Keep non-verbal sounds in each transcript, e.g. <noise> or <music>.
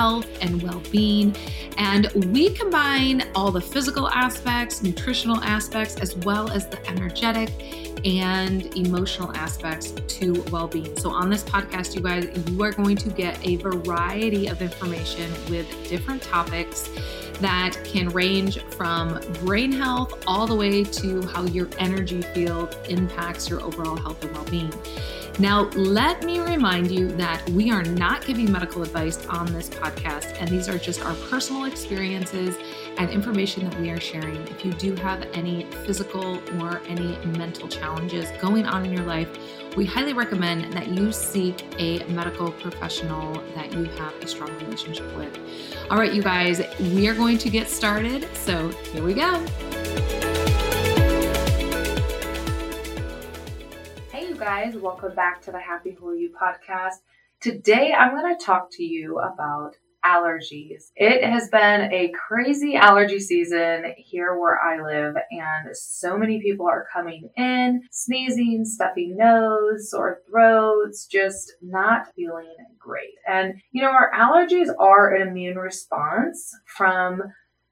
health and well being. And we combine all the physical aspects, nutritional aspects, as well as the energetic and emotional aspects to well being. So, on this podcast, you guys, you are going to get a variety of information with different topics that can range from brain health all the way to how your energy field impacts your overall health and well being. Now, let me remind you that we are not giving medical advice on this podcast, and these are just our personal experiences and information that we are sharing. If you do have any physical or any mental challenges going on in your life, we highly recommend that you seek a medical professional that you have a strong relationship with. All right, you guys, we are going to get started. So here we go. Hey, you guys. Welcome back to the Happy Whole You podcast. Today, I'm going to talk to you about allergies. It has been a crazy allergy season here where I live, and so many people are coming in sneezing, stuffy nose, sore throats, just not feeling great. And you know, our allergies are an immune response from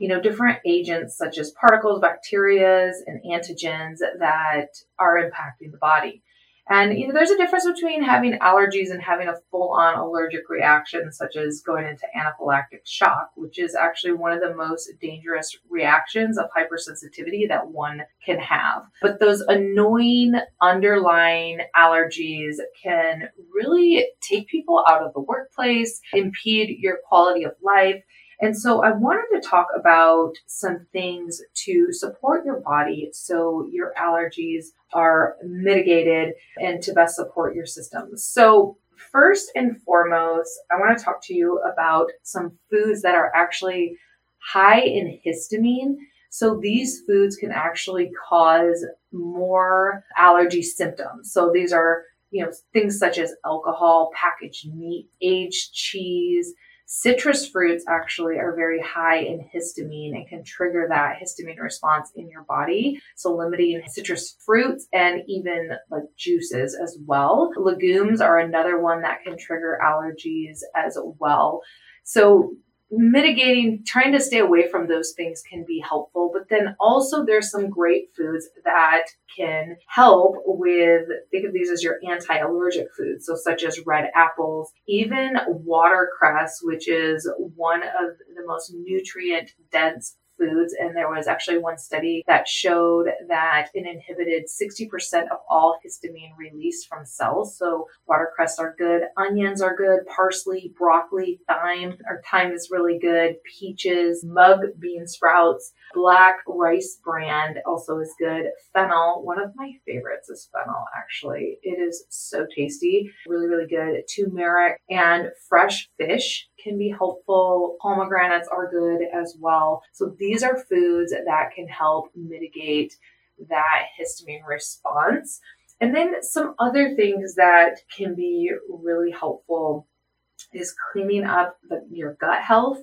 you know, different agents such as particles, bacterias, and antigens that are impacting the body. And you know, there's a difference between having allergies and having a full-on allergic reaction, such as going into anaphylactic shock, which is actually one of the most dangerous reactions of hypersensitivity that one can have. But those annoying underlying allergies can really take people out of the workplace, impede your quality of life, and so I wanted to talk about some things to support your body so your allergies are mitigated and to best support your system. So first and foremost, I want to talk to you about some foods that are actually high in histamine. So these foods can actually cause more allergy symptoms. So these are, you know, things such as alcohol, packaged meat, aged cheese, Citrus fruits actually are very high in histamine and can trigger that histamine response in your body. So limiting citrus fruits and even like juices as well. Legumes are another one that can trigger allergies as well. So mitigating, trying to stay away from those things can be helpful. But then also there's some great foods that can help with, think of these as your anti-allergic foods. So such as red apples, even watercress, which is one of the most nutrient dense foods. And there was actually one study that showed that it inhibited 60% of all histamine released from cells. So watercress are good, onions are good, parsley, broccoli, thyme, or thyme is really good, peaches, mung bean sprouts, black rice bran also is good. Fennel, one of my favorites is fennel actually. It is so tasty, really, really good. Turmeric and fresh fish can be helpful. Pomegranates are good as well. So these are foods that can help mitigate that histamine response. And then some other things that can be really helpful is cleaning up the, your gut health,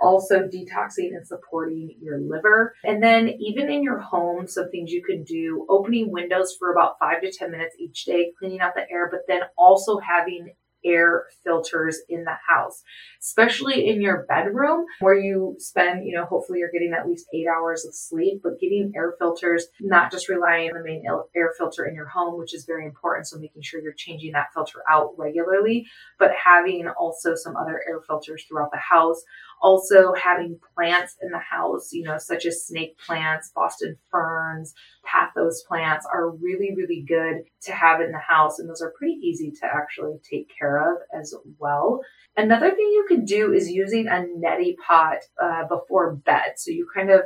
also detoxing and supporting your liver. And then even in your home, some things you can do, opening windows for about five to 10 minutes each day, cleaning out the air, but then also having air filters in the house, especially in your bedroom where you spend, you know, hopefully you're getting at least eight hours of sleep, but getting air filters, not just relying on the main air filter in your home, which is very important. So making sure you're changing that filter out regularly, but having also some other air filters throughout the house. Also having plants in the house, you know, such as snake plants, Boston ferns, pothos plants are really, really good to have in the house. And those are pretty easy to actually take care of as well. Another thing you could do is using a neti pot uh, before bed. So you kind of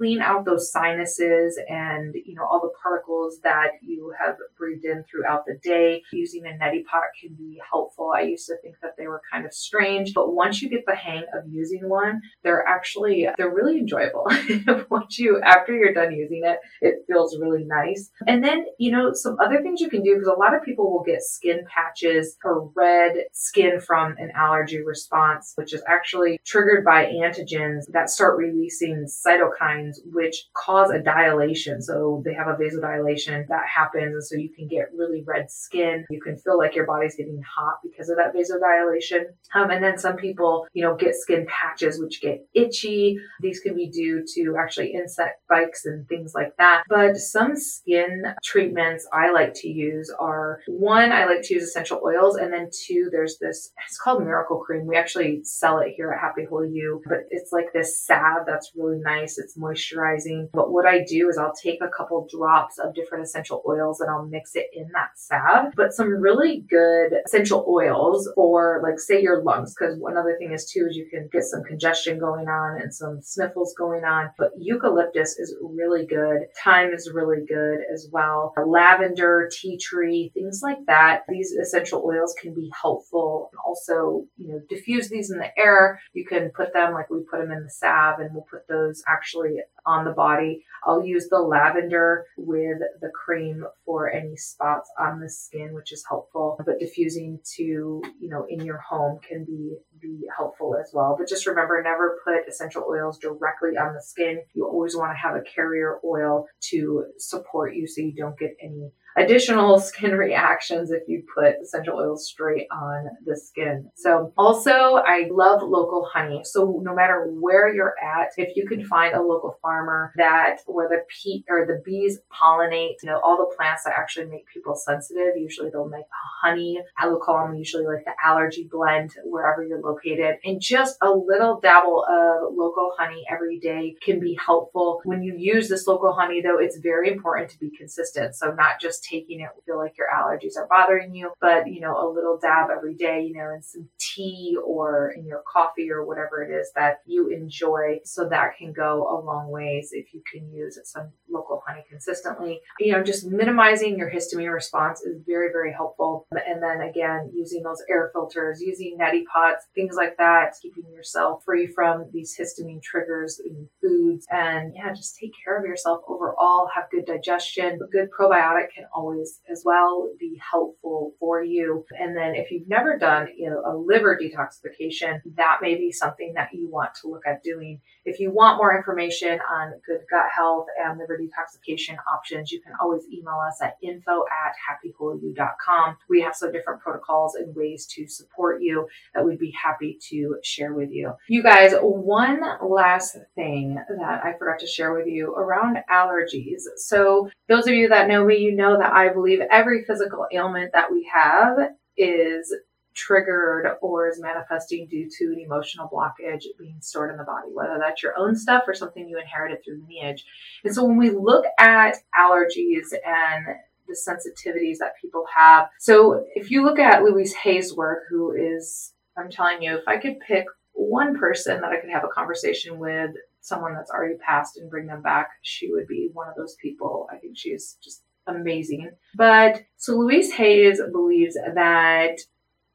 clean out those sinuses and, you know, all the particles that you have breathed in throughout the day. Using a neti pot can be helpful. I used to think that they were kind of strange, but once you get the hang of using one, they're actually, they're really enjoyable. <laughs> once you, after you're done using it, it feels really nice. And then, you know, some other things you can do, because a lot of people will get skin patches or red skin from an allergy response, which is actually triggered by antigens that start releasing cytokines, which cause a dilation. So they have a vasodilation that happens. And so you can get really red skin. You can feel like your body's getting hot because of that vasodilation. Um, and then some people, you know, get skin patches, which get itchy. These can be due to actually insect bites and things like that. But some skin treatments I like to use are one, I like to use essential oils. And then two, there's this, it's called Miracle Cream. We actually sell it here at Happy Whole You, but it's like this salve that's really nice. It's moisturizing. But what I do is I'll take a couple drops of different essential oils and I'll mix it in that salve. But some really good essential oils for like say your lungs, because one other thing is too is you can get some congestion going on and some sniffles going on. But eucalyptus is really good. Thyme is really good as well. Lavender, tea tree, things like that. These essential oils can be helpful. Also, you know, diffuse these in the air. You can put them like we put them in the salve and we'll put those actually on the body. I'll use the lavender with the cream for any spots on the skin, which is helpful. But diffusing to, you know, in your home can be be helpful as well. But just remember, never put essential oils directly on the skin. You always want to have a carrier oil to support you so you don't get any additional skin reactions if you put essential oils straight on the skin. So also I love local honey. So no matter where you're at, if you can find a local farmer that where the pea or the bees pollinate, you know, all the plants that actually make people sensitive, usually they'll make honey. I will call them usually like the allergy blend wherever you're located. And just a little dabble of local honey every day can be helpful. When you use this local honey though, it's very important to be consistent. So not just taking it feel like your allergies are bothering you, but you know, a little dab every day, you know, in some tea or in your coffee or whatever it is that you enjoy. So that can go a long ways if you can use some local honey consistently. You know, just minimizing your histamine response is very, very helpful. And then again, using those air filters, using neti pots, things like that, keeping yourself free from these histamine triggers in foods. And yeah, just take care of yourself overall, have good digestion. A good probiotic can always as well be helpful for you. And then if you've never done, you know, a liver detoxification, that may be something that you want to look at doing. If you want more information on good gut health and liver detoxification options, you can always email us at info at happywholeyou.com. We have some different protocols and ways to support you that we'd be happy to share with you. You guys, one last thing that I forgot to share with you around allergies. So those of you that know me, you know that I believe every physical ailment that we have is triggered or is manifesting due to an emotional blockage being stored in the body, whether that's your own stuff or something you inherited through lineage. And so when we look at allergies and the sensitivities that people have, so if you look at Louise Hay's work, who is, I'm telling you, if I could pick one person that I could have a conversation with, someone that's already passed and bring them back, she would be one of those people. I think she's just amazing. But so Louise Hayes believes that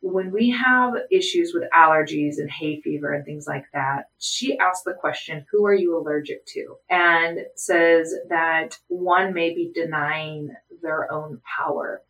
when we have issues with allergies and hay fever and things like that, she asks the question, Who are you allergic to? And says that one may be denying their own power.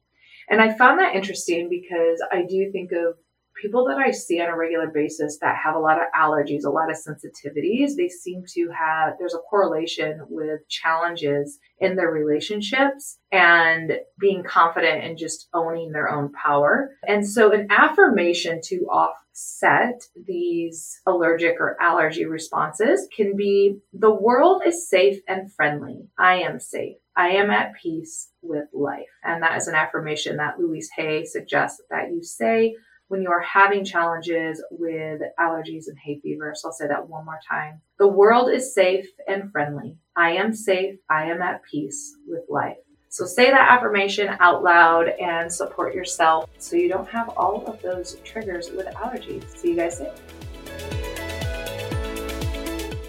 And I found that interesting because I do think of people that I see on a regular basis that have a lot of allergies, a lot of sensitivities, they seem to have, there's a correlation with challenges in their relationships and being confident and just owning their own power. And so an affirmation to offset these allergic or allergy responses can be the world is safe and friendly. I am safe. I am at peace with life. And that is an affirmation that Louise Hay suggests that you say when you are having challenges with allergies and hay fever. So I'll say that one more time. The world is safe and friendly. I am safe. I am at peace with life. So say that affirmation out loud and support yourself so you don't have all of those triggers with allergies. See you guys soon.